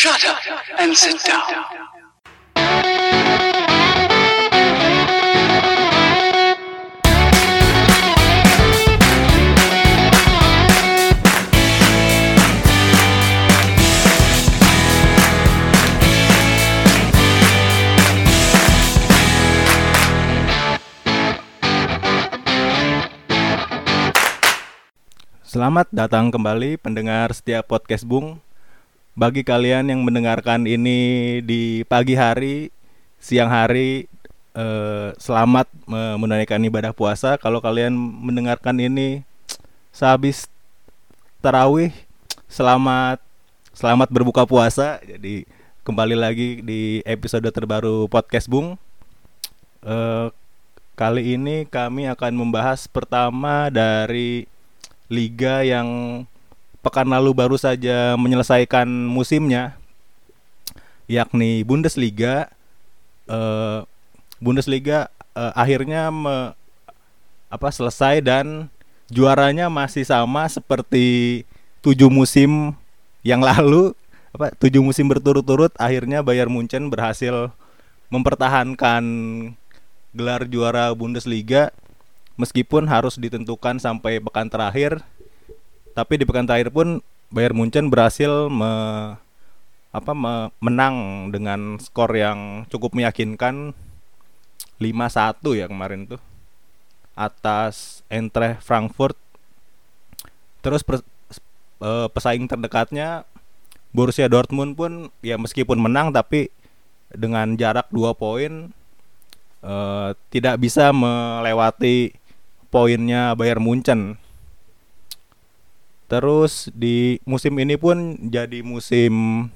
Shut up and sit down. Selamat datang kembali pendengar setiap podcast Bung. Bagi kalian yang mendengarkan ini di pagi hari, siang hari, eh, selamat me- menunaikan ibadah puasa. Kalau kalian mendengarkan ini sehabis tarawih, selamat selamat berbuka puasa. Jadi kembali lagi di episode terbaru podcast Bung. Eh, kali ini kami akan membahas pertama dari liga yang pekan lalu baru saja menyelesaikan musimnya yakni Bundesliga eh, Bundesliga eh, akhirnya me- apa selesai dan juaranya masih sama seperti tujuh musim yang lalu apa tujuh musim berturut-turut akhirnya Bayern Munchen berhasil mempertahankan gelar juara Bundesliga meskipun harus ditentukan sampai pekan terakhir tapi di pekan terakhir pun Bayern Munchen berhasil me, apa me- menang dengan skor yang cukup meyakinkan 5-1 ya kemarin tuh atas Eintracht Frankfurt terus pers- eh, pesaing terdekatnya Borussia Dortmund pun ya meskipun menang tapi dengan jarak 2 poin eh, tidak bisa melewati poinnya Bayern Munchen. Terus di musim ini pun jadi musim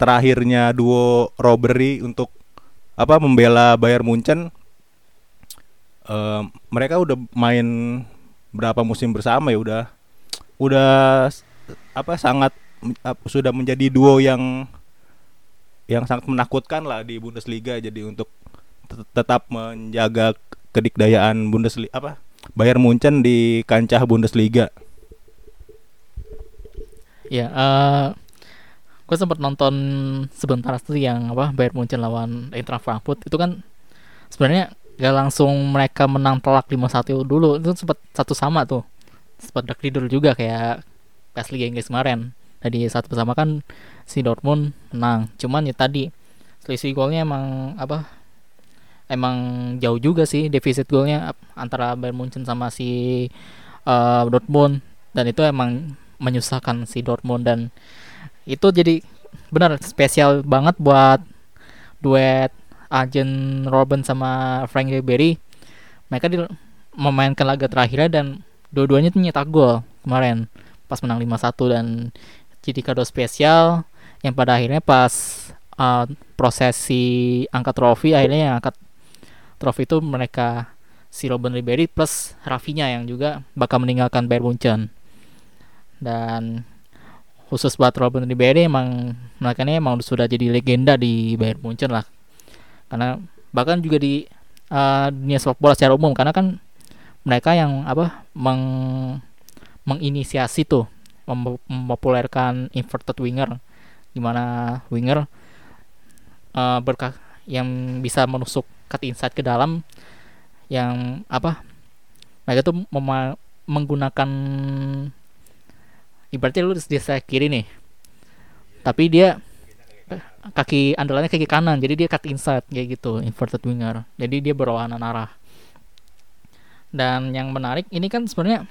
terakhirnya duo Robbery untuk apa membela Bayern Munchen. Eh, mereka udah main berapa musim bersama ya udah udah apa sangat ap- sudah menjadi duo yang yang sangat menakutkan lah di Bundesliga jadi untuk tet- tetap menjaga kedikdayaan Bundesliga apa Bayern Munchen di kancah Bundesliga. Ya, eh gue sempat nonton sebentar tuh yang apa Bayern Munchen lawan Eintracht Frankfurt. Itu kan sebenarnya gak langsung mereka menang telak 5-1 dulu. Itu sempat satu sama tuh. Sempat dark dulu juga kayak pas Liga Inggris kemarin. Tadi satu bersama kan si Dortmund menang. Cuman ya tadi selisih golnya emang apa emang jauh juga sih defisit golnya antara Bayern Munchen sama si eh, Dortmund. Dan itu emang menyusahkan si Dortmund dan itu jadi benar spesial banget buat duet Arjen Robben sama Frank Ribery. Mereka di memainkan laga terakhirnya dan dua-duanya tuh nyetak gol kemarin. Pas menang 5-1 dan jadi kado spesial yang pada akhirnya pas uh, prosesi angkat trofi akhirnya yang angkat trofi itu mereka si Robben Ribery plus Rafinha yang juga bakal meninggalkan Bayern Munchen dan khusus buat Robin Ribery emang mereka ini emang sudah jadi legenda di Bayern Munchen lah. Karena bahkan juga di uh, dunia sepak bola secara umum karena kan mereka yang apa meng menginisiasi tuh mem- mempopulerkan inverted winger di mana winger uh, berkah yang bisa menusuk cut inside ke dalam yang apa mereka tuh menggunakan ibaratnya lu di sayap kiri nih. Tapi dia kaki andalannya kaki kanan jadi dia cut inside kayak gitu inverted winger. Jadi dia berlawanan arah dan yang menarik ini kan sebenarnya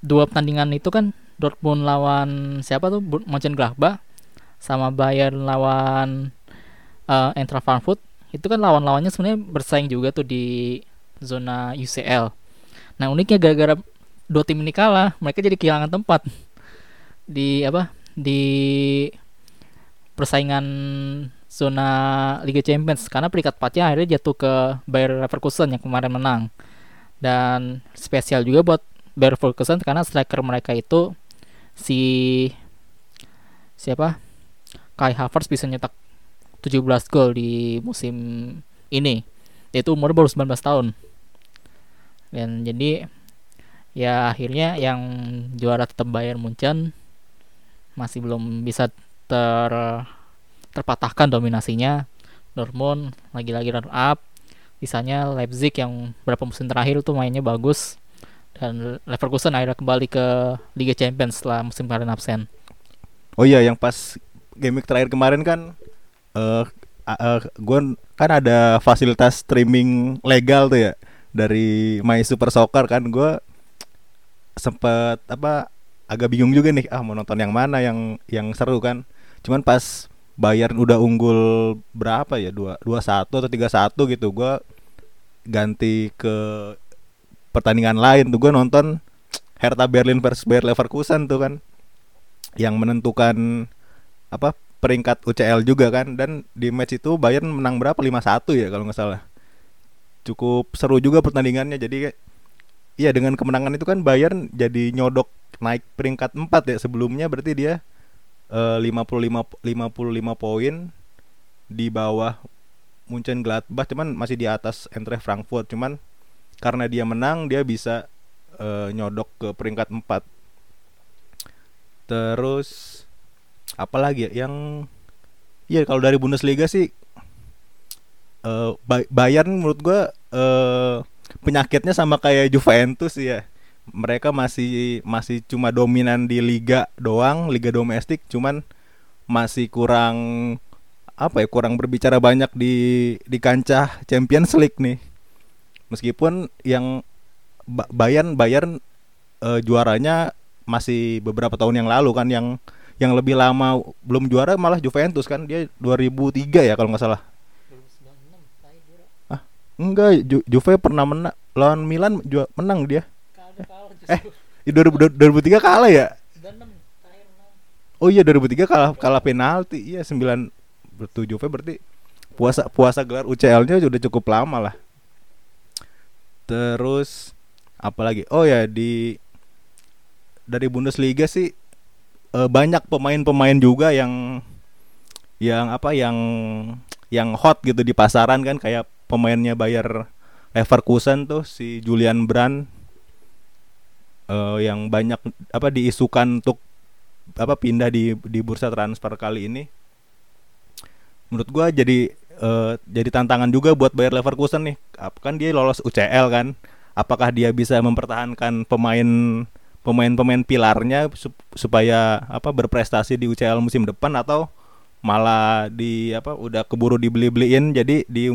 dua pertandingan itu kan Dortmund lawan siapa tuh? Mönchengladbach sama Bayern lawan uh, Eintracht Frankfurt. Itu kan lawan-lawannya sebenarnya bersaing juga tuh di zona UCL nah uniknya gara-gara dua tim ini kalah mereka jadi kehilangan tempat di apa? Di persaingan zona Liga Champions. Karena peringkat 4 akhirnya jatuh ke Bayer Leverkusen yang kemarin menang. Dan spesial juga buat Bayer Leverkusen karena striker mereka itu si siapa? Kai Havertz bisa nyetak 17 gol di musim ini. Yaitu umur baru 19 tahun. Dan jadi ya akhirnya yang juara tetap Bayern Munchen masih belum bisa ter terpatahkan dominasinya. Dortmund lagi-lagi run up. Sisanya Leipzig yang beberapa musim terakhir tuh mainnya bagus. Dan Leverkusen akhirnya kembali ke Liga Champions setelah musim kemarin absen. Oh iya, yang pas game terakhir kemarin kan eh uh, gue kan ada fasilitas streaming legal tuh ya dari My Super Soccer kan. Gue sempet apa agak bingung juga nih ah mau nonton yang mana yang yang seru kan. Cuman pas Bayern udah unggul berapa ya dua dua satu atau tiga satu gitu gue ganti ke pertandingan lain tuh. Gue nonton Hertha Berlin versus Bayer Leverkusen tuh kan yang menentukan apa peringkat UCL juga kan. Dan di match itu Bayern menang berapa? 5-1 ya kalau nggak salah. Cukup seru juga pertandingannya. Jadi iya dengan kemenangan itu kan Bayern jadi nyodok naik peringkat 4 ya. Sebelumnya berarti dia eh, 55 55 poin di bawah Munchen Gladbach cuman masih di atas Eintracht Frankfurt. Cuman karena dia menang dia bisa eh, nyodok ke peringkat 4 terus apalagi ya? Yang Iya kalau dari Bundesliga sih Bay- Bayern menurut gua eh penyakitnya sama kayak Juventus ya. Mereka masih masih cuma dominan di liga doang, liga domestik cuman masih kurang apa ya kurang berbicara banyak di di kancah Champions League nih. Meskipun yang Ba- Bayern Bayern eh, juaranya masih beberapa tahun yang lalu kan yang yang lebih lama belum juara malah Juventus kan dia 2003 ya kalau nggak salah ah enggak Ju Juve pernah menang lawan Milan juga menang dia. Eh di 2000 2003 kalah ya? Oh iya 2003 kalah kalah penalti. Iya 9 bertu Juve berarti puasa puasa gelar UCL-nya sudah cukup lama lah. Terus apalagi oh ya di dari Bundesliga sih eh, banyak pemain-pemain juga yang yang apa yang yang hot gitu di pasaran kan kayak pemainnya Bayer Leverkusen tuh si Julian Brand eh, yang banyak apa diisukan untuk apa pindah di di bursa transfer kali ini. Menurut gua jadi eh, jadi tantangan juga buat Bayer Leverkusen nih. Kan dia lolos UCL kan. Apakah dia bisa mempertahankan pemain pemain-pemain pilarnya sup- supaya apa berprestasi di UCL musim depan atau malah di apa udah keburu dibeli-beliin jadi di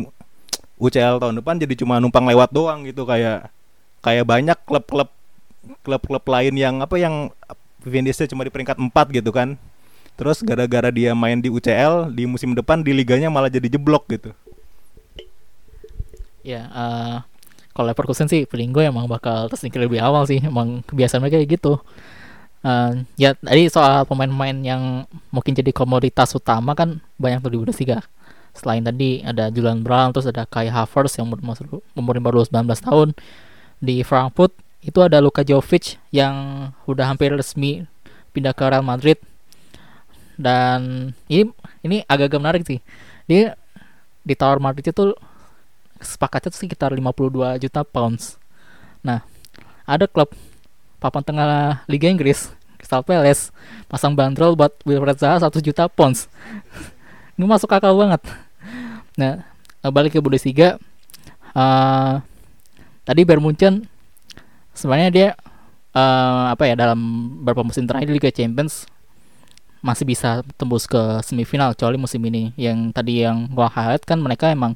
UCL tahun depan jadi cuma numpang lewat doang gitu kayak kayak banyak klub-klub klub-klub lain yang apa yang finishnya cuma di peringkat 4 gitu kan. Terus gara-gara dia main di UCL di musim depan di liganya malah jadi jeblok gitu. Ya eh, kalau Leverkusen sih feeling gue emang bakal tersingkir lebih awal sih. Emang kebiasaan mereka kayak gitu. Eh, ya tadi soal pemain-pemain yang mungkin jadi komoditas utama kan banyak tuh di Bundesliga selain tadi ada Julian Brown terus ada Kai Havertz yang umur baru 19 tahun di Frankfurt itu ada Luka Jovic yang udah hampir resmi pindah ke Real Madrid dan ini ini agak-agak menarik sih dia ditawar Madrid itu sepakatnya sekitar 52 juta pounds. Nah, ada klub papan tengah Liga Inggris, Crystal Palace, pasang bandrol buat Wilfred Zaha 1 juta pounds. Ini masuk akal banget. Nah, eh, balik ke Bundesliga. eh tadi Bayern Munchen sebenarnya dia eh, apa ya dalam beberapa musim terakhir Liga Champions masih bisa tembus ke semifinal kecuali musim ini. Yang tadi yang gua highlight kan mereka emang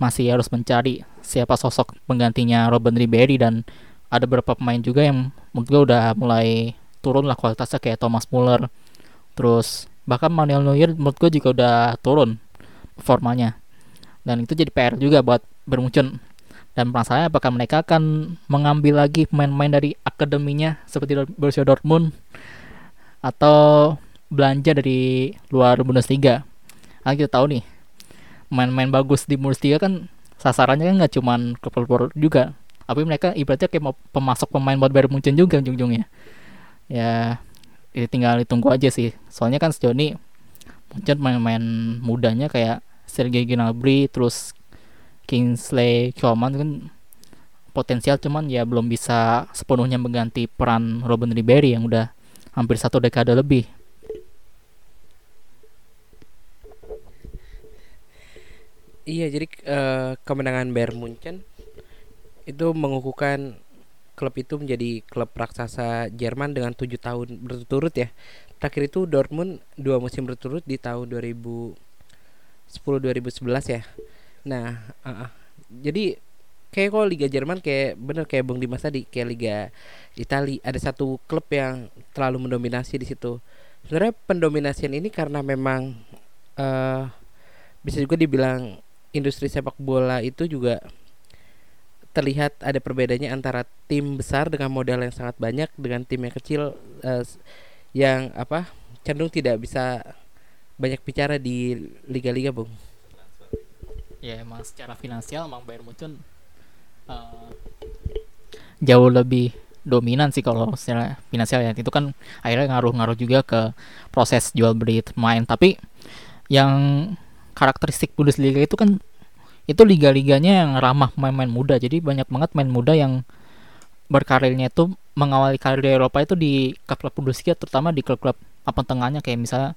masih harus mencari siapa sosok penggantinya Robin Ribery dan ada beberapa pemain juga yang menurut gue udah mulai turun lah kualitasnya kayak Thomas Muller. Terus bahkan Manuel Neuer menurut gue juga udah turun performanya dan itu jadi PR juga buat Bermuncen dan masalahnya apakah mereka akan mengambil lagi pemain-pemain dari akademinya seperti Borussia Dortmund atau belanja dari luar Bundesliga. Nah, kita tahu nih main-main bagus di Bundesliga kan sasarannya kan nggak cuman ke klub juga. Tapi mereka ibaratnya kayak mau pemasok pemain buat Bayern Munchen juga ujung-ujungnya. Ya ini tinggal ditunggu aja sih. Soalnya kan sejauh ini Munchen main-main mudanya kayak Sergei Gnabry terus Kingsley Coman kan potensial cuman ya belum bisa sepenuhnya mengganti peran Robin Ribery yang udah hampir satu dekade lebih Iya, jadi eh, kemenangan Bayern Munchen itu mengukuhkan klub itu menjadi klub raksasa Jerman dengan tujuh tahun berturut-turut ya. Terakhir itu Dortmund dua musim berturut di tahun 2010 2011 ya. Nah, uh, uh. jadi kayak kalau Liga Jerman kayak bener kayak Bung Dimas tadi kayak Liga Italia ada satu klub yang terlalu mendominasi di situ. Sebenarnya pendominasian ini karena memang uh, bisa juga dibilang industri sepak bola itu juga terlihat ada perbedaannya antara tim besar dengan modal yang sangat banyak dengan tim yang kecil uh, yang apa cenderung tidak bisa banyak bicara di liga-liga, Bung. Ya emang secara finansial emang Bayern Munchen uh, jauh lebih dominan sih kalau secara finansial ya. Itu kan akhirnya ngaruh-ngaruh juga ke proses jual beli pemain. Tapi yang karakteristik Bundesliga itu kan itu liga-liganya yang ramah pemain-pemain muda. Jadi banyak banget main muda yang berkarirnya itu mengawali karir di Eropa itu di klub-klub Bundesliga terutama di klub-klub papan tengahnya. Kayak misalnya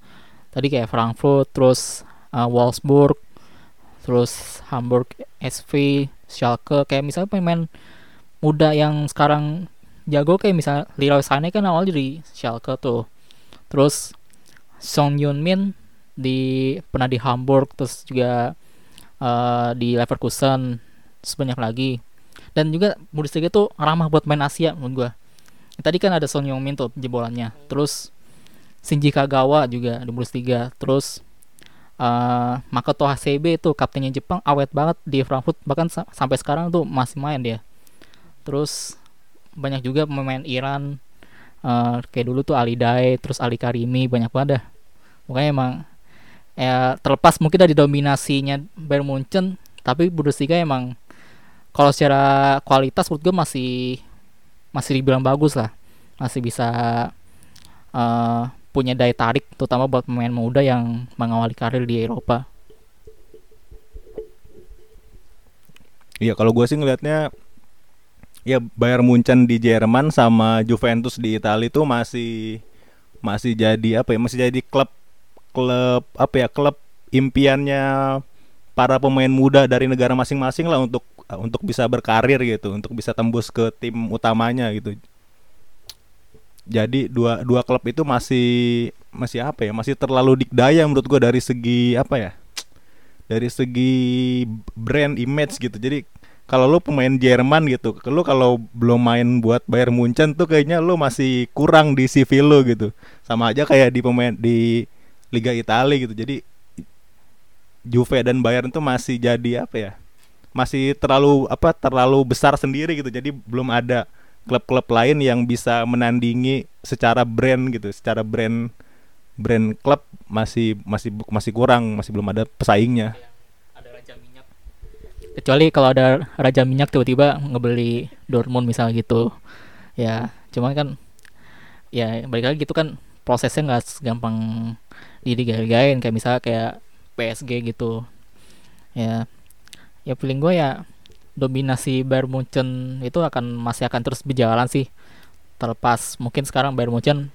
tadi kayak Frankfurt terus uh, Wolfsburg terus Hamburg SV Schalke kayak misalnya pemain muda yang sekarang jago kayak misalnya Leroy Sané kan awal dari Schalke tuh. Terus Song Yun Min di pernah di Hamburg terus juga uh, di Leverkusen sebanyak lagi. Dan juga Bundesliga itu ramah buat main Asia menurut gua. Tadi kan ada Son Heung-min tuh jebolannya. Terus Shinji Kagawa juga di Bundesliga terus uh, Makoto Hasebe itu kaptennya Jepang awet banget di Frankfurt. Bahkan sa sampai sekarang tuh masih main dia. Terus banyak juga pemain Iran uh, kayak dulu tuh Ali Dae terus Ali Karimi banyak banget dah. Makanya emang ya terlepas mungkin dari dominasinya Bayern Munchen tapi Bundesliga emang kalau secara kualitas menurut gue masih masih dibilang bagus lah. Masih bisa uh, punya daya tarik terutama buat pemain muda yang mengawali karir di Eropa Iya kalau gue sih ngelihatnya ya Bayern Munchen di Jerman sama Juventus di Italia itu masih masih jadi apa ya masih jadi klub klub apa ya klub impiannya para pemain muda dari negara masing-masing lah untuk untuk bisa berkarir gitu, untuk bisa tembus ke tim utamanya gitu. Jadi dua dua klub itu masih masih apa ya? Masih terlalu dikdaya menurut gua dari segi apa ya? Dari segi brand image gitu. Jadi kalau lu pemain Jerman gitu, lu kalau belum main buat Bayern Munchen tuh kayaknya lu masih kurang di CV lu gitu. Sama aja kayak di pemain di Liga Italia gitu. Jadi Juve dan Bayern itu masih jadi apa ya? Masih terlalu apa? Terlalu besar sendiri gitu. Jadi belum ada klub-klub lain yang bisa menandingi secara brand gitu, secara brand brand klub masih masih masih kurang, masih belum ada pesaingnya. Ada raja minyak. Kecuali kalau ada raja minyak tiba-tiba ngebeli Dortmund misalnya gitu. Ya, cuman kan ya balik lagi gitu kan prosesnya nggak gampang didigain kayak misalnya kayak PSG gitu ya ya feeling gue ya dominasi Bayern Munchen itu akan masih akan terus berjalan sih terlepas mungkin sekarang Bayern Munchen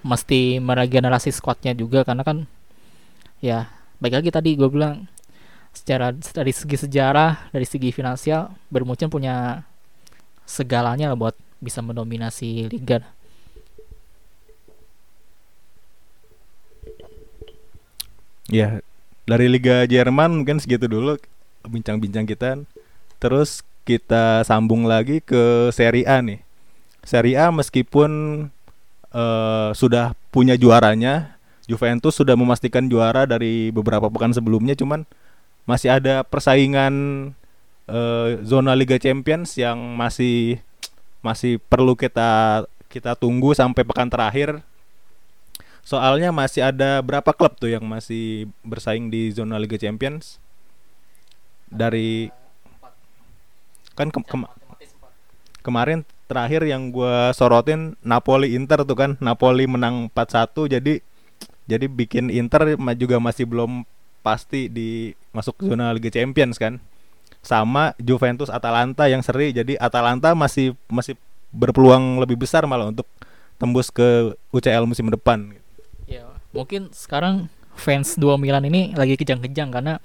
mesti meregenerasi squadnya juga karena kan ya baik lagi tadi gue bilang secara dari segi sejarah dari segi finansial Bayern Munchen punya segalanya lah buat bisa mendominasi liga Ya, dari Liga Jerman mungkin segitu dulu bincang-bincang kita. Terus kita sambung lagi ke Serie A nih. Serie A meskipun uh, sudah punya juaranya, Juventus sudah memastikan juara dari beberapa pekan sebelumnya, cuman masih ada persaingan uh, zona Liga Champions yang masih masih perlu kita kita tunggu sampai pekan terakhir Soalnya masih ada berapa klub tuh yang masih bersaing di zona Liga Champions? Dari kan ke ke kemarin terakhir yang gue sorotin Napoli Inter tuh kan. Napoli menang 4-1 jadi jadi bikin Inter juga masih belum pasti di masuk zona Liga Champions kan. Sama Juventus Atalanta yang seri jadi Atalanta masih masih berpeluang lebih besar malah untuk tembus ke UCL musim depan. Mungkin sekarang fans dua Milan ini lagi kejang-kejang karena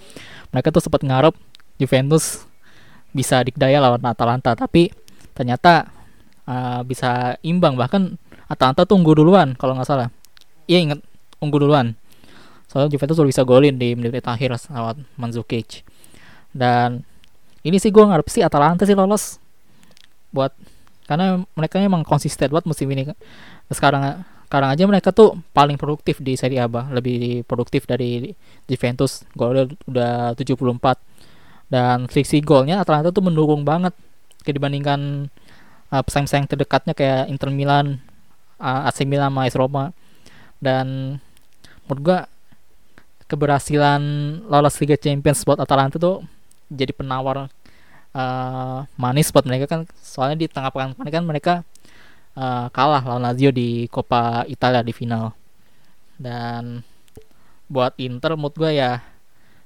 mereka tuh sempat ngarep Juventus bisa dikdaya lawan Atalanta tapi ternyata uh, bisa imbang. Bahkan Atalanta tuh unggul duluan kalau nggak salah. Iya inget unggul duluan. Soalnya Juventus udah bisa golin di menit akhir lewat Mandzukic. Dan ini sih gue ngarep sih Atalanta sih lolos. Buat karena mereka emang konsisten buat musim ini. Sekarang sekarang aja mereka tuh paling produktif di Serie A lebih produktif dari Juventus. Golnya udah 74 dan selisih golnya Atalanta tuh mendukung banget. Dibandingkan uh, pesaing-pesaing terdekatnya kayak Inter Milan, uh, AC Milan sama AS Roma. Dan menurut gua keberhasilan lolos Liga Champions buat Atalanta tuh jadi penawar uh, manis buat mereka kan. Soalnya di tengah pekan kemarin kan mereka uh, kalah lawan Lazio di Coppa Italia di final. Dan buat Inter menurut gue ya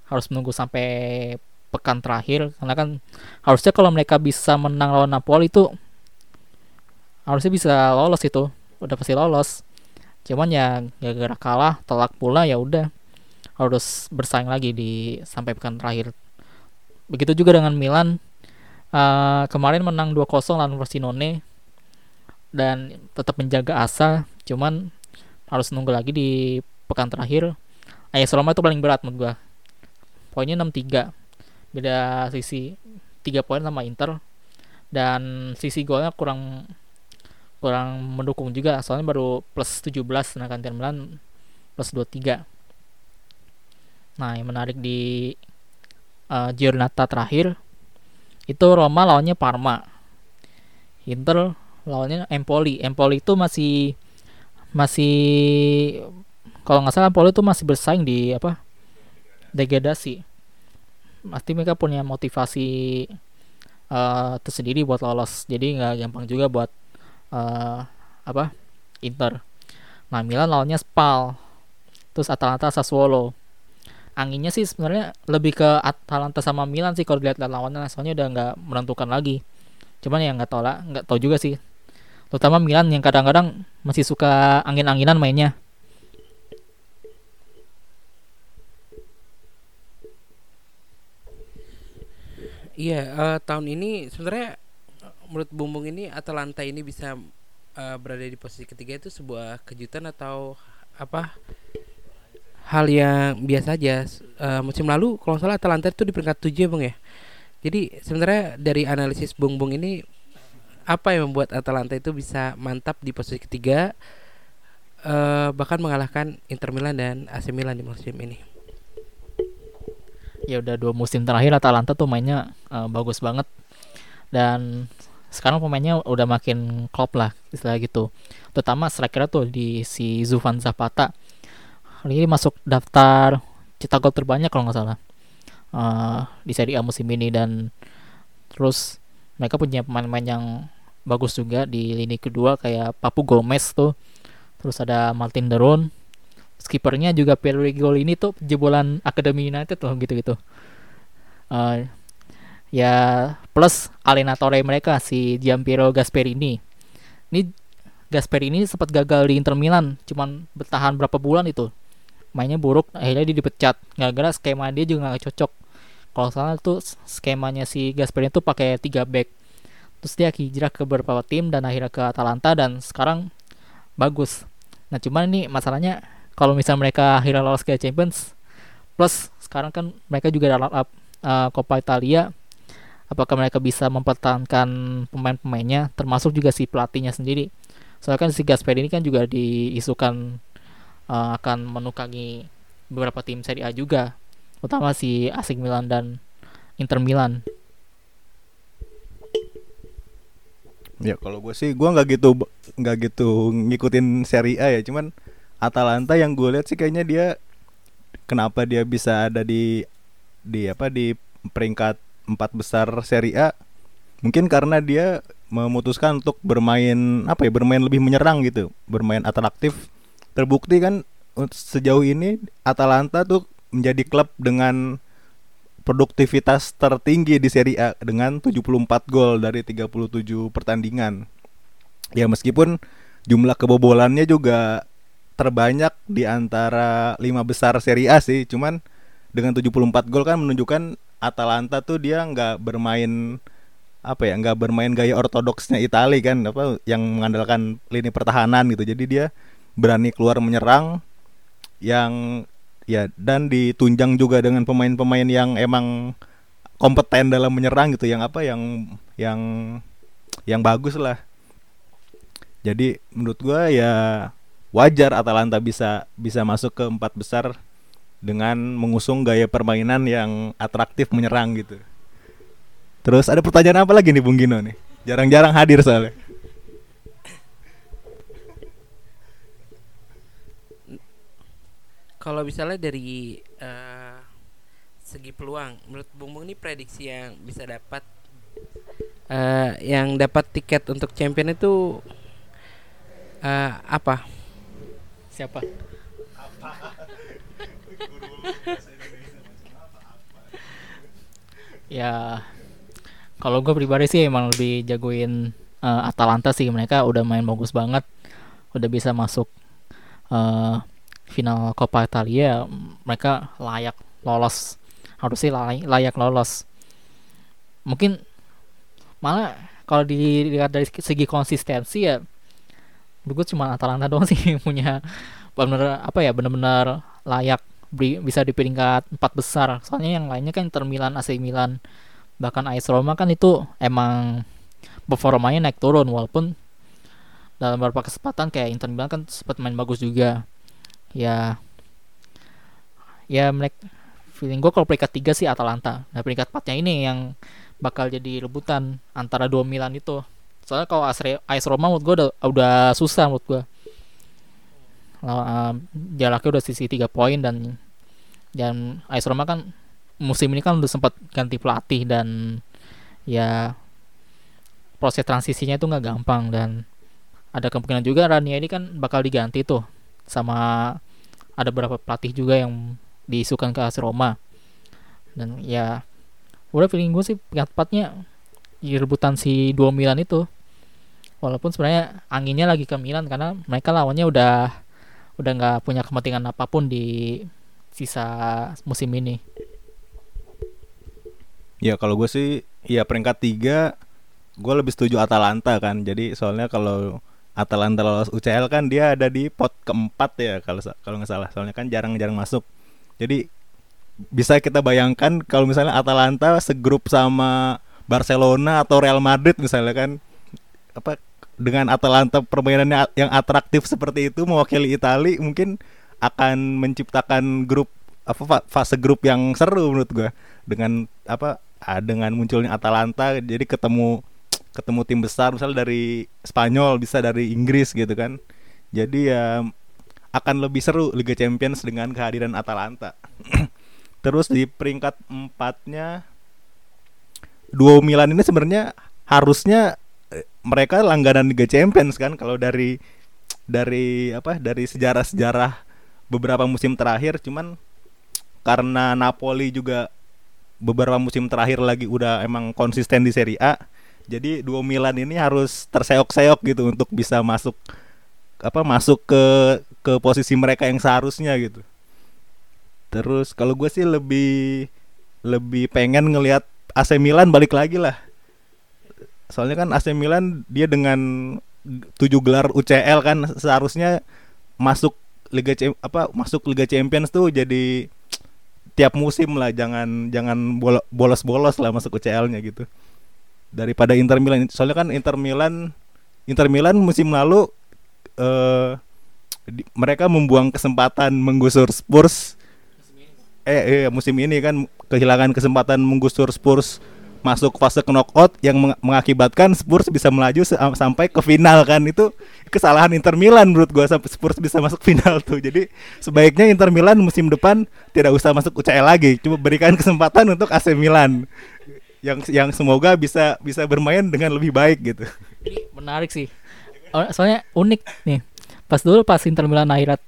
harus menunggu sampai pekan terakhir. Karena kan harusnya kalau mereka bisa menang lawan Napoli itu harusnya bisa lolos itu. Udah pasti lolos. Cuman ya gara-gara kalah telak pula ya udah. Harus bersaing lagi di sampai pekan terakhir. Begitu juga dengan Milan. Uh, kemarin menang 2-0 lawan Frosinone. Dan tetap menjaga asa cuman harus nunggu lagi di pekan terakhir. AS Roma itu paling berat menurut gua. Poinnya 63 beda sisi 3 poin sama Inter. Dan sisi golnya kurang kurang mendukung juga. Soalnya baru plus 17 sedangkan Inter Milan plus 23 nah yang menarik di uh, Giornata terakhir itu Roma lawannya Parma. Inter lawannya Empoli. Empoli itu masih masih kalau nggak salah Empoli itu masih bersaing di apa degradasi pasti mereka punya motivasi uh, tersendiri buat lolos. Jadi nggak gampang juga buat uh, apa Inter. Nah Milan lawannya Spal terus Atalanta Sassuolo. Anginnya sih sebenarnya lebih ke Atalanta sama Milan sih kalau dilihat lawannya. Soalnya udah nggak menentukan lagi. Cuman ya nggak tahu lah nggak tahu juga sih. Terutama Milan yang kadang-kadang masih suka angin-anginan mainnya Iya, uh, tahun ini sebenarnya menurut Bumbung ini Atalanta ini bisa uh, berada di posisi ketiga itu sebuah kejutan atau apa? Hal yang biasa aja. Uh, musim lalu kalau salah Atalanta itu di peringkat 7 ya, Bang ya. Jadi sebenarnya dari analisis Bumbung ini apa yang membuat Atalanta itu bisa mantap di posisi ketiga uh, bahkan mengalahkan Inter Milan dan AC Milan di musim ini ya udah dua musim terakhir Atalanta tuh mainnya uh, bagus banget. Dan sekarang pemainnya udah makin klop lah istilah gitu. Terutama striker tuh di si Zufan Zapata. Ini masuk daftar cetak gol terbanyak kalau nggak salah uh, di Serie A musim ini. Dan terus mereka punya pemain-pemain yang bagus juga di lini kedua kayak Papu Gomez tuh. Terus ada Martin Deron skippernya juga Gol ini tuh jebolan Akademi United tuh gitu-gitu. Uh, ya plus alenatore mereka si Giampiero Gasperini. Ini Gasperini sempat gagal di Inter Milan cuman bertahan berapa bulan itu. Mainnya buruk akhirnya dia dipecat. Gara-gara skema dia juga nggak cocok. Kalau salah tuh skemanya si Gasperini tuh pakai 3 back. Terus dia hijrah ke beberapa tim dan akhirnya ke Atalanta dan sekarang bagus. Nah cuman ini masalahnya kalau misalnya mereka akhirnya lolos ke Champions plus sekarang kan mereka juga dalam up uh, Coppa Italia apakah mereka bisa mempertahankan pemain-pemainnya termasuk juga si pelatihnya sendiri. Soalnya kan si Gasper ini kan juga diisukan uh, akan menukangi beberapa tim Serie A juga utama si AC Milan dan Inter Milan. Ya kalau gue sih gue nggak gitu nggak gitu ngikutin Serie A ya cuman Atalanta yang gue lihat sih kayaknya dia kenapa dia bisa ada di di apa di peringkat empat besar Serie A? Mungkin karena dia memutuskan untuk bermain apa ya bermain lebih menyerang gitu bermain atraktif. Terbukti kan sejauh ini Atalanta tuh menjadi klub dengan produktivitas tertinggi di Serie A dengan 74 gol dari 37 pertandingan. Ya meskipun jumlah kebobolannya juga terbanyak di antara lima besar Serie A sih. Cuman dengan 74 gol kan menunjukkan Atalanta tuh dia nggak bermain apa ya nggak bermain gaya ortodoksnya Itali kan apa yang mengandalkan lini pertahanan gitu jadi dia berani keluar menyerang yang ya dan ditunjang juga dengan pemain-pemain yang emang kompeten dalam menyerang gitu yang apa yang yang yang bagus lah jadi menurut gua ya wajar Atalanta bisa bisa masuk ke empat besar dengan mengusung gaya permainan yang atraktif menyerang gitu. Terus ada pertanyaan apa lagi nih Bung Gino nih? Jarang-jarang hadir soalnya. Kalau misalnya dari eh, segi peluang, menurut Bung Bung ini prediksi yang bisa dapat eh, yang dapat tiket untuk champion itu eh, apa? Siapa? ya kalau gue pribadi sih emang lebih jagoin eh, Atalanta sih. Mereka udah main bagus banget udah bisa masuk eh, final Coppa Italia mereka layak lolos. Harusnya lay- layak lolos. Mungkin malah kalau dilihat dari segi konsistensi ya gue cuma Atalanta doang sih punya benar apa ya benar-benar layak bisa di peringkat empat besar. Soalnya yang lainnya kan Inter Milan AC Milan bahkan AS Roma kan itu emang performanya naik turun walaupun dalam beberapa kesempatan kayak Inter Milan kan sempat main bagus juga. Ya ya mereka feeling gue kalau peringkat tiga sih Atalanta. Nah peringkat empatnya ini yang bakal jadi rebutan antara dua Milan itu soalnya kalau AS Roma menurut gue udah, udah susah menurut gue um, jaraknya udah sisi tiga poin dan dan AS Roma kan musim ini kan udah sempat ganti pelatih dan ya proses transisinya itu nggak gampang dan ada kemungkinan juga Ranieri kan bakal diganti tuh sama ada beberapa pelatih juga yang diisukan ke AS Roma. Dan ya udah feeling gue sih peringkat empatnya di rebutan si dua Milan itu walaupun sebenarnya anginnya lagi ke Milan karena mereka lawannya udah udah nggak punya kepentingan apa pun di sisa musim ini Ya kalau gue sih ya peringkat tiga gue lebih setuju Atalanta kan. Jadi soalnya kalau Atalanta lolos UCL kan dia ada di pot keempat ya kalau kalau nggak salah. Soalnya kan jarang-jarang masuk. Jadi bisa kita bayangkan kalau misalnya Atalanta segrup sama Barcelona atau Real Madrid misalnya kan apa dengan Atalanta permainannya yang atraktif seperti itu mewakili Itali mungkin akan menciptakan grup apa fa- fase grup yang seru menurut gua. Dengan apa ah, dengan munculnya Atalanta jadi ketemu ketemu tim besar misalnya dari Spanyol bisa dari Inggris gitu kan. Jadi ya akan lebih seru Liga Champions dengan kehadiran Atalanta. Terus di peringkat empatnya duo Milan ini sebenarnya harusnya mereka langganan Liga Champions kan kalau dari dari apa dari sejarah-sejarah beberapa musim terakhir cuman karena Napoli juga beberapa musim terakhir lagi udah emang konsisten di Serie A jadi duo Milan ini harus terseok-seok gitu untuk bisa masuk apa masuk ke ke posisi mereka yang seharusnya gitu. Terus kalau gue sih lebih lebih pengen ngelihat AC Milan balik lagi lah soalnya kan AC Milan dia dengan tujuh gelar UCL kan seharusnya masuk Liga Cem- apa masuk Liga Champions tuh jadi tiap musim lah jangan jangan bolo- bolos-bolos lah masuk UCL-nya gitu. Daripada Inter Milan. Soalnya kan Inter Milan Inter Milan musim lalu eh di- mereka membuang kesempatan menggusur Spurs. Eh, eh musim ini kan kehilangan kesempatan menggusur Spurs masuk fase knockout yang meng- mengakibatkan Spurs bisa melaju sampai ke final kan. Itu kesalahan Inter Milan menurut gua sampai Spurs bisa masuk final tuh. Jadi sebaiknya Inter Milan musim depan tidak usah masuk UCL lagi. Cuma berikan kesempatan untuk AC Milan yang yang semoga bisa bisa bermain dengan lebih baik gitu. Menarik sih. Oh, soalnya unik nih. Pas dulu pas Inter Milan akhirnya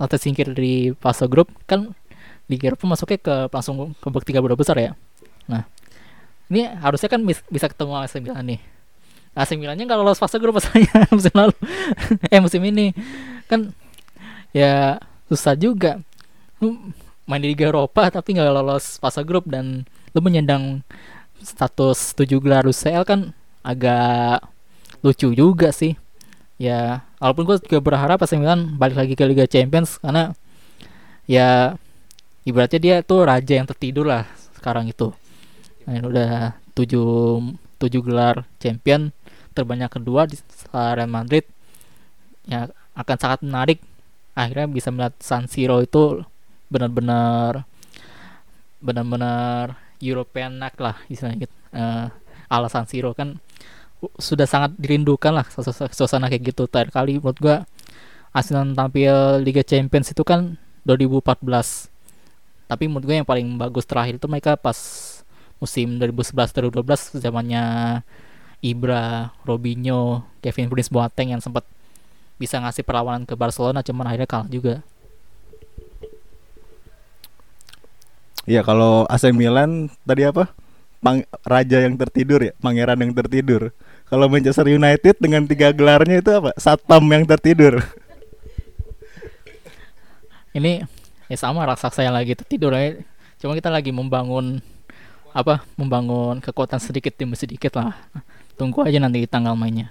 atau singkir dari fase grup kan Liga Eropa masuknya ke langsung ke babak tiga besar ya. Nah ini harusnya kan bis- bisa ketemu AC Milan nih. AC Milannya nggak lolos fase grup masalahnya musim lalu. Eh musim ini. Kan ya susah juga. Lu main di Liga Eropa tapi nggak lolos fase grup dan lu menyandang status 7 gelar UCL kan agak lucu juga sih. Ya walaupun gue juga berharap AC Milan balik lagi ke Liga Champions karena ya ibaratnya dia tuh raja yang tertidur lah sekarang itu ini udah tujuh tujuh gelar champion terbanyak kedua di Real Madrid ya akan sangat menarik. Akhirnya bisa melihat San Siro itu benar-benar benar-benar European lah istilahnya gitu. Eh, ala San Siro kan sudah sangat dirindukan lah suasana kayak gitu. Terakhir kali menurut gua Arsenal tampil Liga Champions itu kan 2014 tapi menurut gue yang paling bagus terakhir itu mereka pas musim 2011-2012 zamannya Ibra, Robinho, Kevin Prince Boateng yang sempat bisa ngasih perlawanan ke Barcelona cuman akhirnya kalah juga. Iya kalau AC Milan tadi apa? Pang, raja yang tertidur ya, pangeran yang tertidur. Kalau Manchester United dengan tiga gelarnya itu apa? Satpam yang tertidur. Ini ya sama raksasa yang lagi tertidur ya. Cuma kita lagi membangun apa? Membangun kekuatan sedikit demi sedikit lah. Tunggu aja nanti tanggal mainnya.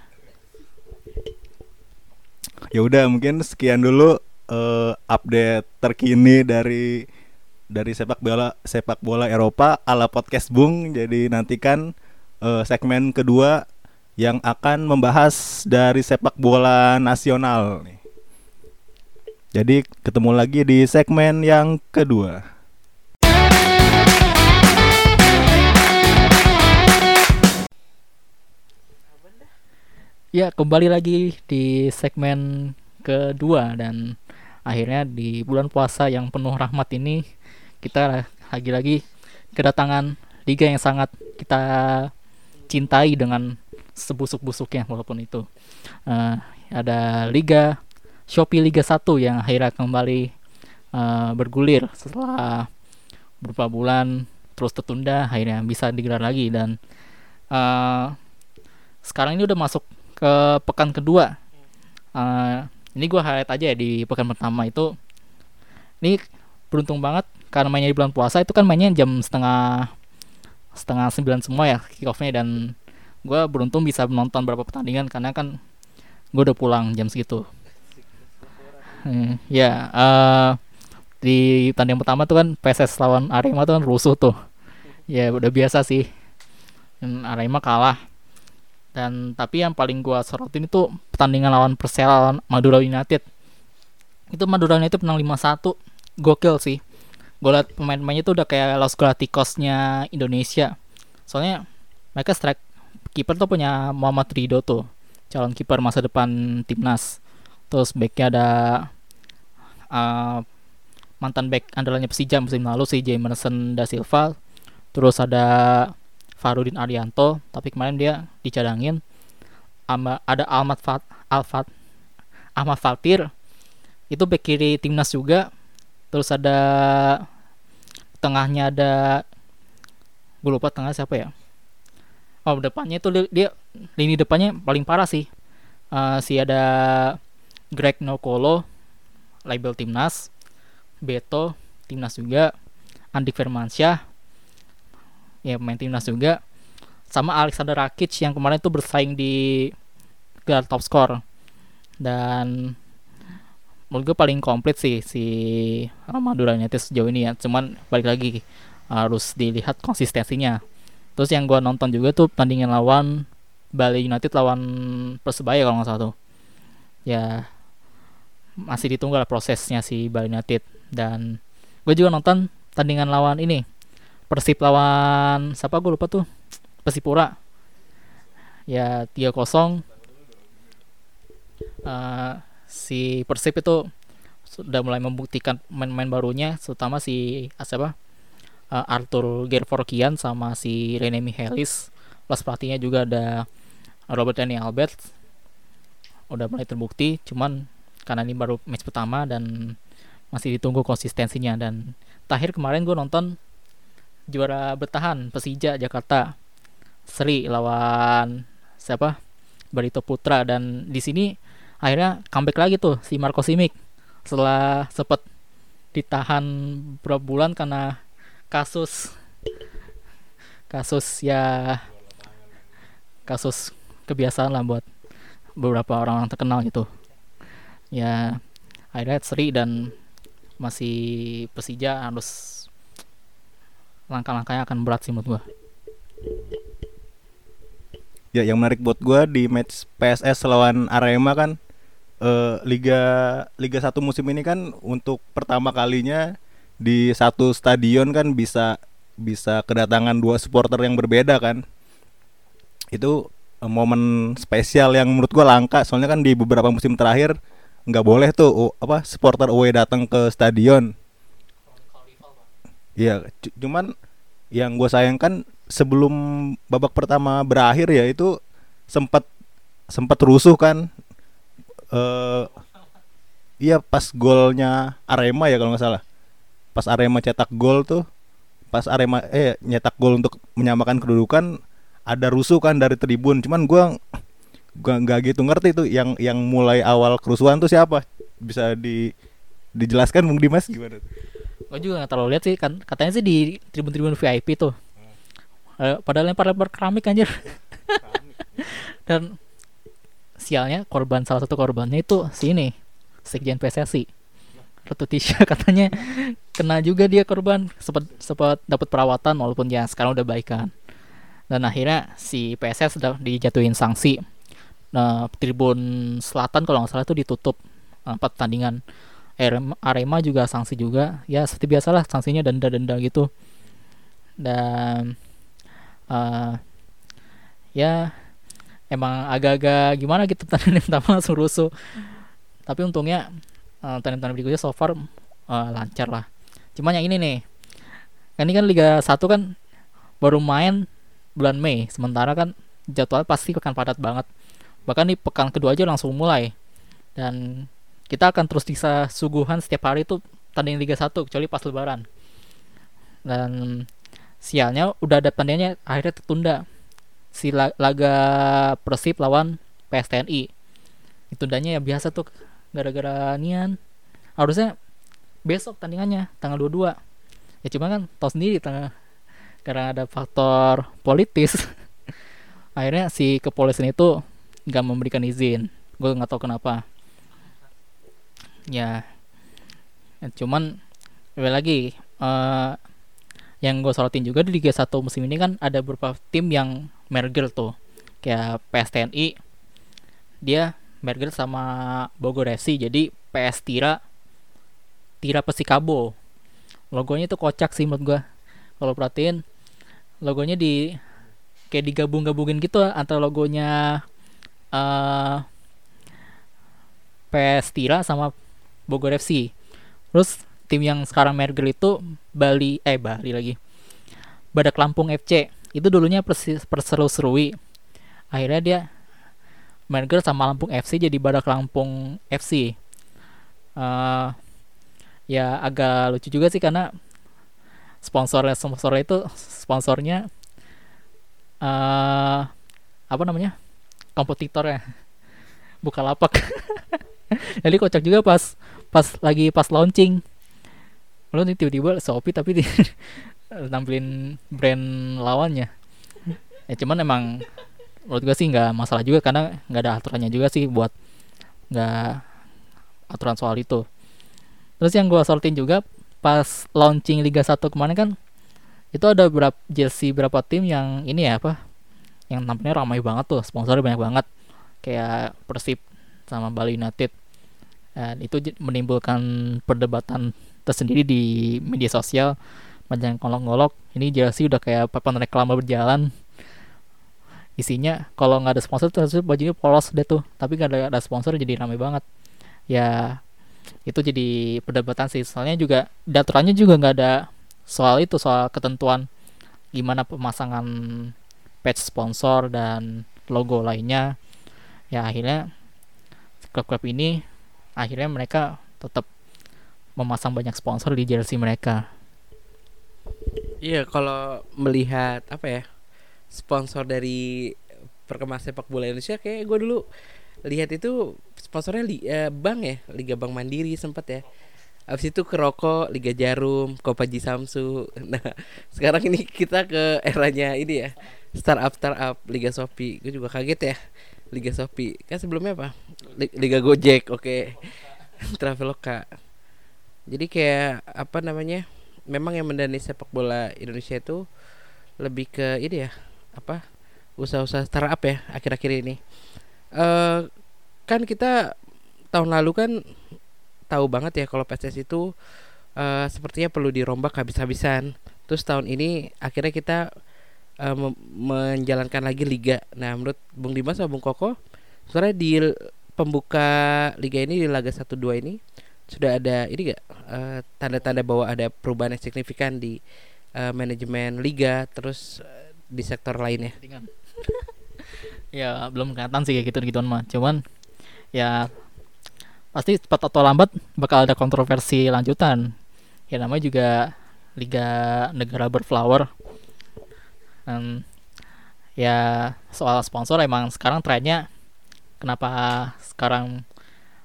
Ya udah mungkin sekian dulu eh, update terkini dari dari sepak bola sepak bola Eropa ala podcast Bung. Jadi nantikan eh, segmen kedua yang akan membahas dari sepak bola nasional nih. Jadi ketemu lagi di segmen yang kedua. Ya, kembali lagi di segmen kedua dan akhirnya di bulan puasa yang penuh rahmat ini kita lagi-lagi kedatangan liga yang sangat kita cintai dengan sebusuk-busuknya walaupun itu. Eh, ada liga Shopee Liga 1 yang akhirnya kembali eh, bergulir setelah beberapa bulan terus tertunda akhirnya bisa digelar lagi dan eh, sekarang ini udah masuk ke pekan kedua. Eh, ini gua highlight aja ya di pekan pertama itu. Ini beruntung banget karena mainnya di bulan puasa itu kan mainnya jam setengah setengah sembilan semua ya kick offnya dan gua beruntung bisa menonton beberapa pertandingan karena kan gue udah pulang jam segitu. Hmm, ya eh, di pertandingan pertama tuh kan PSS lawan Arema tuh kan rusuh tuh. Ya udah biasa sih. Dan Arema kalah dan tapi yang paling gua sorotin itu pertandingan lawan Persela lawan Madura United. Itu Madura United menang 5-1 gokil sih. Gue liat pemain-pemainnya tuh udah kayak Los Galacticos-nya Indonesia. Soalnya mereka strike kiper tuh punya Muhammad Rido tuh calon kiper masa depan timnas. Terus backnya ada uh, mantan back andalannya Persija musim lalu si Jamerson da Silva. Terus ada Farudin Arianto tapi kemarin dia dicadangin ama ada Ahmad Fat Alfat Ahmad Fatir. Itu back kiri timnas juga. Terus ada tengahnya ada gue lupa tengah siapa ya? Oh depannya itu dia, lini depannya paling parah sih. Eh, si ada Greg Nokolo label timnas. Beto timnas juga. Andik Firmansyah ya main timnas juga. Sama Alexander Rakic yang kemarin tuh bersaing di gelar top score. Dan menurut gue paling komplit sih si Madura United sejauh ini ya. Cuman balik lagi harus dilihat konsistensinya. Terus yang gue nonton juga tuh pertandingan lawan Bali United lawan Persebaya kalau nggak salah tuh. Ya masih ditunggu lah prosesnya si Bali United. Dan gue juga nonton tandingan lawan ini Persib lawan siapa? Gue lupa tuh. Persipura. Ya 3-0 Eh, si Persib itu sudah mulai membuktikan main-main barunya terutama si ah, siapa? Eh, Arthur Gervorkian sama si Rene Michelis. Plus pelatihnya juga ada Robert Dani Albert udah mulai terbukti cuman karena ini baru match pertama dan masih ditunggu konsistensinya. Dan terakhir kemarin gue nonton juara bertahan Persija Jakarta. Seri lawan siapa? Barito Putra. Dan di sini akhirnya comeback lagi tuh si Marco Simic. Setelah sempat ditahan beberapa bulan karena kasus kasus ya kasus kebiasaan lah buat beberapa orang-orang terkenal gitu. Ya akhirnya seri dan masih Persija harus langkah-langkahnya akan berat sih menurut gua Ya, yang menarik buat gua di match PSS lawan Arema kan eh, Liga Liga 1 musim ini kan untuk pertama kalinya di satu stadion kan bisa bisa kedatangan dua supporter yang berbeda kan. Itu eh, momen spesial yang menurut gua langka soalnya kan di beberapa musim terakhir nggak boleh tuh oh, apa supporter away datang ke stadion. Iya, cu- cuman yang gue sayangkan sebelum babak pertama berakhir ya itu sempat sempat rusuh kan. Eh iya pas golnya Arema ya kalau nggak salah. Pas Arema cetak gol tuh pas Arema eh nyetak gol untuk menyamakan kedudukan ada rusuh kan dari tribun. Cuman gua gua nggak gitu ngerti tuh yang yang mulai awal kerusuhan tuh siapa. Bisa di dijelaskan Bung Dimas gimana? Gue juga nggak terlalu lihat sih kan. Katanya sih di tribun-tribun VIP tuh. Eh, padahal lempar-lempar keramik anjir. Dan sialnya korban salah satu korbannya itu si ini sekjen PSSI Ratu Tisha katanya. Kena juga dia korban. Sempat sempat dapat perawatan walaupun ya sekarang udah baikan dan akhirnya si PSS sudah dijatuhin sanksi. Nah tribun selatan kalau nggak salah itu ditutup eh, empat pertandingan Arema, juga sanksi juga. Ya seperti biasalah sanksinya denda-denda gitu. Dan eh, ya emang agak-agak gimana gitu pertandingan pertama langsung rusuh. Tapi untungnya eh, pertandingan berikutnya so far eh, lancar lah. Cuman yang ini nih kan ini kan Liga 1 kan baru main bulan Mei sementara kan jadwal pasti akan padat banget. Bahkan di pekan kedua aja langsung mulai. Dan kita akan terus bisa suguhan setiap hari itu tanding Liga 1 kecuali pas lebaran. Dan sialnya udah ada tandingnya akhirnya tertunda. Si la- laga Persib lawan PSTNI ditundanya ya biasa tuh gara-gara nian. Harusnya besok tandingannya tanggal 22 ya cuma kan tau sendiri tanggal karena ada faktor politis. Akhirnya si kepolisian itu nggak memberikan izin. Gue nggak tahu kenapa ya. Ya, cuman lagi eh, yang gue sorotin juga di Liga 1 musim ini kan ada beberapa tim yang merger tuh. Kayak PSTNI dia merger sama Bogor FC jadi PS Tira Tira Persikabo. Logonya itu kocak sih menurut gua. Kalau perhatiin logonya di kayak digabung-gabungin gitu antara logonya eh PS Tira sama Bogor FC terus tim yang sekarang merger itu Bali eh Bali lagi. Badak Lampung FC itu dulunya persi- perseru-serui. Akhirnya dia merger sama Lampung FC jadi Badak Lampung FC Eh, ya agak lucu juga sih karena sponsornya sponsornya itu sponsornya eh apa namanya? Kompetitornya. Bukalapak. Jadi kocak juga pas pas lagi pas launching. Lo nih tiba-tiba Shopee tapi di nampilin brand lawannya. Ya cuman emang menurut gue sih nggak masalah juga karena nggak ada aturannya juga sih buat nggak aturan soal itu. Terus yang gue sorotin juga pas launching Liga 1 kemarin kan itu ada berapa jersey berapa tim yang ini ya apa yang tampilnya ramai banget tuh sponsornya banyak banget. Kayak Persib sama Bali United dan itu menimbulkan perdebatan tersendiri di media sosial. Banyak yang ngolok-ngolok ini jersey udah kayak papan reklama berjalan. Isinya kalau nggak ada sponsor terus bajunya polos deh tuh. Tapi nggak ada, ada sponsor jadi ramai banget. Ya itu jadi perdebatan sih. Soalnya juga daturannya juga nggak ada soal itu soal ketentuan gimana pemasangan patch sponsor dan logo lainnya. Ya akhirnya klub-klub ini akhirnya mereka tetap memasang banyak sponsor di jersey mereka. Iya, kalau melihat apa ya sponsor dari perkembangan sepak bola Indonesia, kayak gue dulu lihat itu sponsornya li, eh, bank ya Liga Bank Mandiri sempat ya. Abis itu ke rokok Liga Jarum Kopaji Samsu. Nah sekarang ini kita ke eranya ini ya Startup startup Liga Shopee. Gue juga kaget ya Liga Shopee. Kan sebelumnya apa? Li- Liga Gojek Oke. Traveloka. Jadi kayak Apa namanya Memang yang mendanai sepak bola Indonesia itu Lebih ke ini ya Apa Usaha-usaha startup ya Akhir-akhir ini. Eh Kan kita Tahun lalu kan tahu banget ya kalau PSS itu uh, sepertinya perlu dirombak habis-habisan. Terus tahun ini akhirnya kita uh, menjalankan lagi liga. Nah, menurut Bung Dimas sama Bung Koko, sebenarnya di pembuka liga ini di laga 1 2 ini sudah ada ini gak uh, tanda-tanda bahwa ada perubahan yang signifikan di uh, manajemen liga terus uh, di sektor lainnya. Ya belum kelihatan sih kayak gitu gituan mah cuman ya pasti cepat atau lambat bakal ada kontroversi lanjutan ya namanya juga liga negara berflower dan ya soal sponsor emang sekarang trennya kenapa sekarang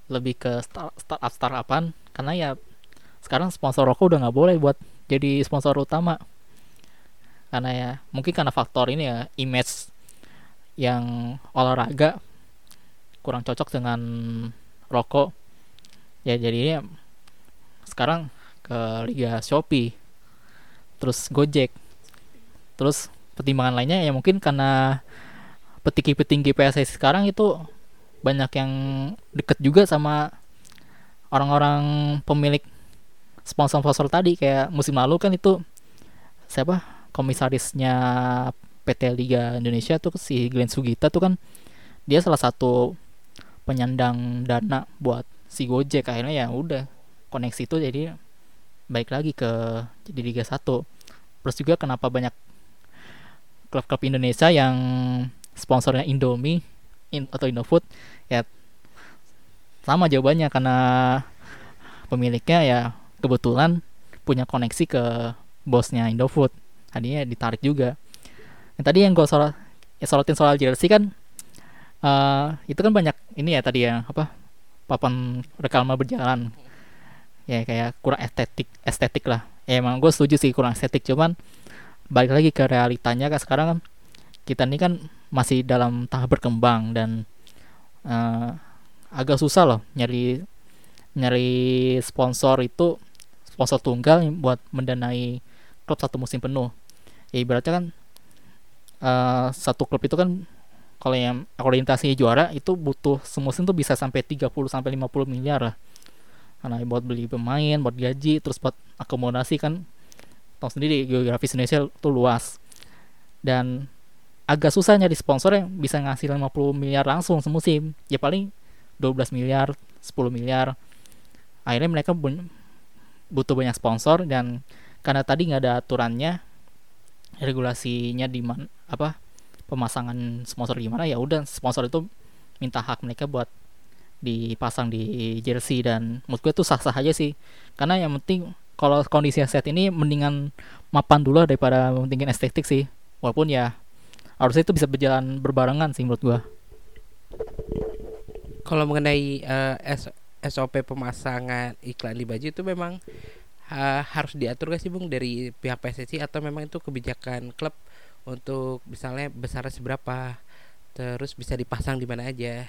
lebih ke start startup startupan? Karena ya sekarang sponsor rokok udah nggak boleh buat jadi sponsor utama. Karena ya mungkin karena faktor ini ya image yang olahraga kurang cocok dengan rokok. Ya jadinya sekarang ke Liga Shopee terus Gojek terus pertimbangan lainnya ya mungkin karena petinggi-petinggi PSSI sekarang itu banyak yang deket juga sama orang-orang pemilik sponsor-sponsor tadi. Kayak musim lalu kan itu siapa? Komisarisnya PT Liga Indonesia tuh si Glenn Sugita tuh kan dia salah satu penyandang dana buat si Gojek. Akhirnya ya udah koneksi itu jadi baik lagi ke jadi Liga 1 terus juga kenapa banyak klub-klub Indonesia yang sponsornya Indomie in, atau Indofood ya sama jawabannya karena pemiliknya ya kebetulan punya koneksi ke bosnya Indofood. Tadinya ditarik juga. Yang tadi yang gue sorot ya sorotin soal jersey kan eh itu kan banyak ini ya tadi ya apa papan reklame berjalan. Ya kayak kurang estetik estetik lah. Ya emang gue setuju sih kurang estetik cuman balik lagi ke realitanya kan sekarang kan kita ini kan masih dalam tahap berkembang dan eh, agak susah loh nyari nyari sponsor itu sponsor tunggal buat mendanai klub satu musim penuh. Ya ibaratnya kan eh, satu klub itu kan kalau yang orientasinya juara itu butuh semusim tuh bisa sampai 30 sampai 50 miliar lah. Karena buat beli pemain buat gaji terus buat akomodasi kan tahu sendiri geografis Indonesia tuh luas. Dan agak susah nyari sponsor yang bisa ngasih 50 miliar langsung semusim ya paling 12 miliar 10 miliar. Akhirnya mereka butuh banyak sponsor dan karena tadi nggak ada aturannya regulasinya di mana apa pemasangan sponsor gimana ya udah sponsor itu minta hak mereka buat dipasang di jersey dan menurut gue tuh sah-sah aja sih. Karena yang penting kalau kondisi set ini mendingan mapan dulu daripada mentingin estetik sih walaupun ya harusnya itu bisa berjalan berbarengan sih menurut gua Kalau mengenai eh, S- SOP pemasangan iklan di baju itu memang eh, harus diatur gak sih Bung dari pihak PSSI atau memang itu kebijakan klub untuk misalnya besarnya seberapa terus bisa dipasang di mana aja.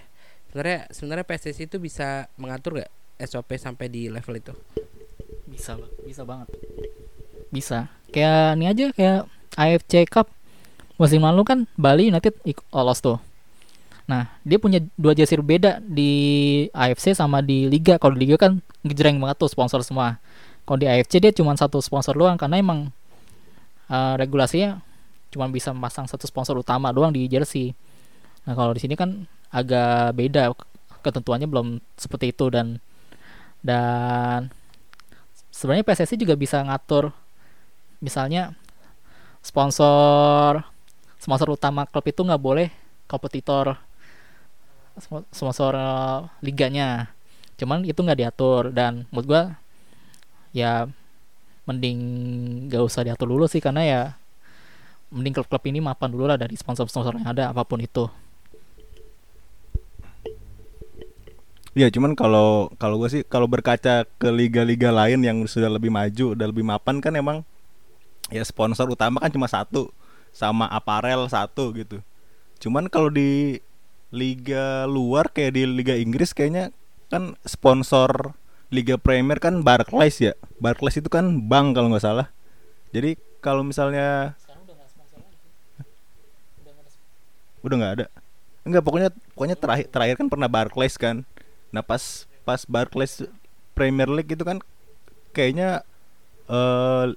Sebenarnya sebenarnya PSSI itu bisa mengatur gak SOP sampai di level itu? Bisa bisa banget. Bisa. Kayak ini aja kayak AFC Cup musim lalu kan Bali United lolos tuh. Nah dia punya dua jersey berbeda di AFC sama di Liga. Kalau di Liga kan ngejreng banget tuh sponsor semua. Kalau di AFC dia cuma satu sponsor doang karena emang eh, regulasinya cuma bisa memasang satu sponsor utama doang di jersey. Nah kalau di sini kan agak beda ketentuannya belum seperti itu dan dan sebenarnya PSSI juga bisa ngatur misalnya sponsor sponsor utama klub itu nggak boleh kompetitor spo- sponsor eh, liganya. Cuman itu nggak diatur dan menurut gua ya mending gak usah diatur dulu sih karena ya mending klub-klub ini mapan dulu lah dari sponsor-sponsor yang ada apa pun itu Ya cuman kalau kalau gue sih kalau berkaca ke liga-liga lain yang sudah lebih maju, udah lebih mapan kan emang ya sponsor utama kan cuma satu sama aparel satu gitu. Cuman kalau di liga luar kayak di liga Inggris kayaknya kan sponsor liga Premier kan Barclays ya. Barclays itu kan bank kalau nggak salah. Jadi kalau misalnya udah nggak ada. Enggak pokoknya pokoknya terakhir terakhir kan pernah Barclays kan. Nah pas pas Barclays Premier League itu kan kayaknya eh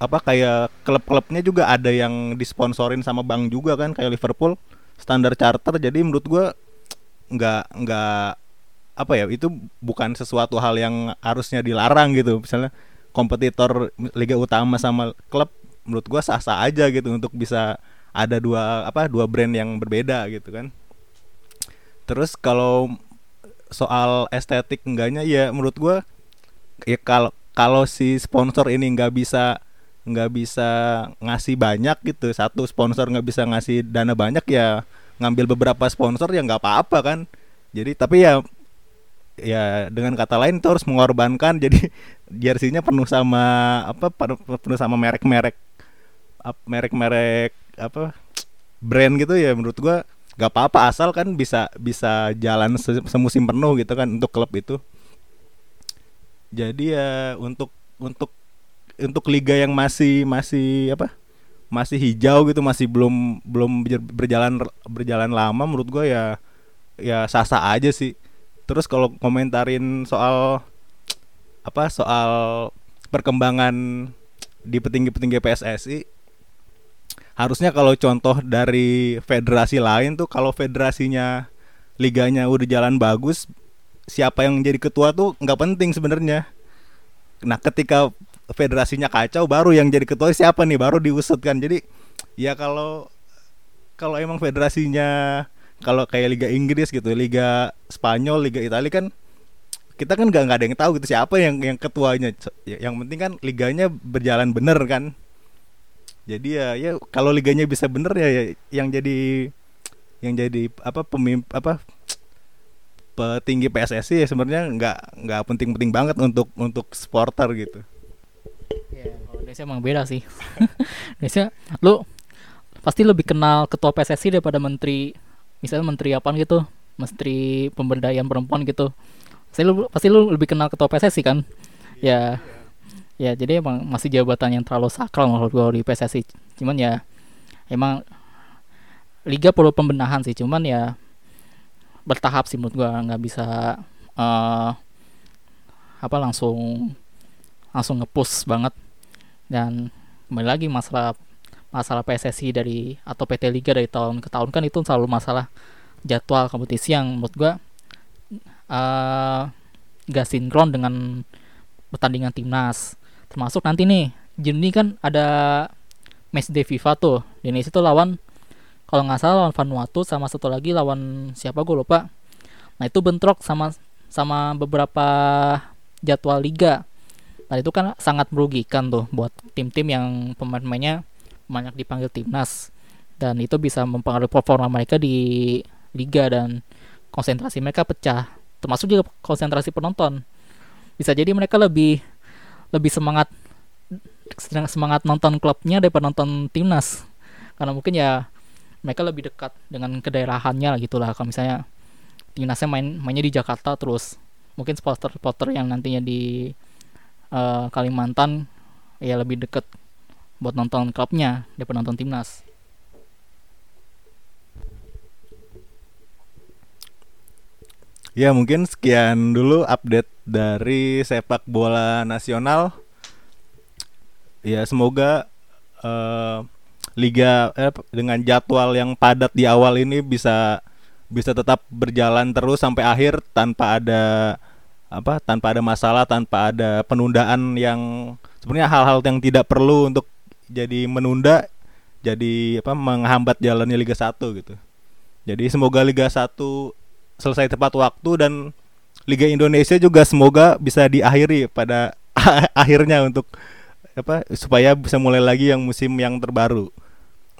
apa kayak klub-klubnya juga ada yang disponsorin sama bank juga kan kayak Liverpool standar charter. Jadi menurut gua nggak nggak apa ya itu bukan sesuatu hal yang harusnya dilarang gitu. Misalnya kompetitor liga utama sama klub menurut gua sah-sah aja gitu untuk bisa ada dua apa dua brand yang berbeda gitu kan. Terus kalau soal estetik enggaknya ya menurut gua ya kalau kalau si sponsor ini nggak bisa nggak bisa ngasih banyak gitu satu sponsor nggak bisa ngasih dana banyak ya ngambil beberapa sponsor ya nggak apa-apa kan. Jadi tapi ya ya dengan kata lain itu harus mengorbankan jadi jersey-nya penuh sama apa penuh, sama merek-merek merek-merek apa brand gitu ya menurut gua nggak apa-apa asal kan bisa bisa jalan se- semusim penuh gitu kan untuk klub itu. Jadi ya untuk untuk untuk liga yang masih masih apa? Masih hijau gitu masih belum belum ber- berjalan berjalan lama menurut gua ya ya sah-sah aja sih. Terus kalau komentarin soal apa soal perkembangan di petinggi-petinggi PSSI harusnya kalau contoh dari federasi lain tuh kalau federasinya liganya udah jalan bagus siapa yang jadi ketua tuh nggak penting sebenarnya. Nah ketika federasinya kacau baru yang jadi ketua siapa nih? Baru diusut kan. Jadi ya kalau kalau emang federasinya kalau kayak Liga Inggris gitu Liga Spanyol Liga Italia kan kita kan nggak nggak ada yang tahu gitu siapa yang yang ketuanya. Ya, yang penting kan liganya berjalan bener kan jadi ya ya kalau liganya bisa bener ya, ya yang jadi yang jadi apa pemimpin apa petinggi PSSI ya sebenarnya nggak nggak penting-penting banget untuk untuk supporter gitu Ya, kalau Indonesia emang beda sih. Indonesia lu pasti lebih kenal ketua PSSI daripada menteri misalnya menteri apa gitu, menteri pemberdayaan perempuan gitu. Pasti lu pasti lu lebih kenal ketua PSSI kan? Ya. Ya, jadi emang masih jabatan yang terlalu sakral menurut gua di PSSI. Cuman ya emang liga perlu pembenahan sih, cuman ya bertahap sih menurut gua. Nggak bisa eh apa langsung langsung ngepush banget. Dan kembali lagi masalah masalah PSSI dari atau PT Liga dari tahun ke tahun kan itu selalu masalah jadwal kompetisi yang menurut eh gak sinkron dengan pertandingan timnas termasuk nanti nih Juni kan ada match day FIFA tuh. Di Indonesia tuh lawan kalau nggak salah lawan Vanuatu sama satu lagi lawan siapa gue lupa. Nah itu bentrok sama sama beberapa jadwal liga. Dan itu kan sangat merugikan tuh buat tim-tim yang pemain-pemainnya banyak dipanggil timnas. Dan itu bisa mempengaruhi performa mereka di liga dan konsentrasi mereka pecah. Termasuk juga konsentrasi penonton. Bisa jadi mereka lebih lebih semangat sedang semangat nonton klubnya daripada nonton timnas. Karena mungkin ya mereka lebih dekat dengan kedaerahannya lah gitulah. Kalau misalnya timnasnya main mainnya di Jakarta terus mungkin supporter-supporter yang nantinya di eh, Kalimantan ya lebih deket buat nonton klubnya daripada nonton timnas. Ya mungkin sekian dulu update dari sepak bola nasional. Ya semoga eh, liga eh, dengan jadwal yang padat di awal ini bisa bisa tetap berjalan terus sampai akhir tanpa ada apa tanpa ada masalah tanpa ada penundaan yang sebenarnya hal-hal yang tidak perlu untuk jadi menunda jadi apa menghambat jalannya Liga 1 gitu. Jadi semoga Liga 1 selesai tepat waktu dan Liga Indonesia juga semoga bisa diakhiri pada akhirnya untuk apa supaya bisa mulai lagi yang musim yang terbaru.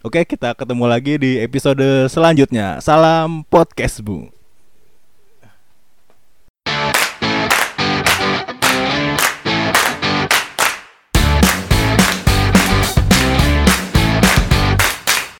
Oke, kita ketemu lagi di episode selanjutnya. Salam podcast, Bu.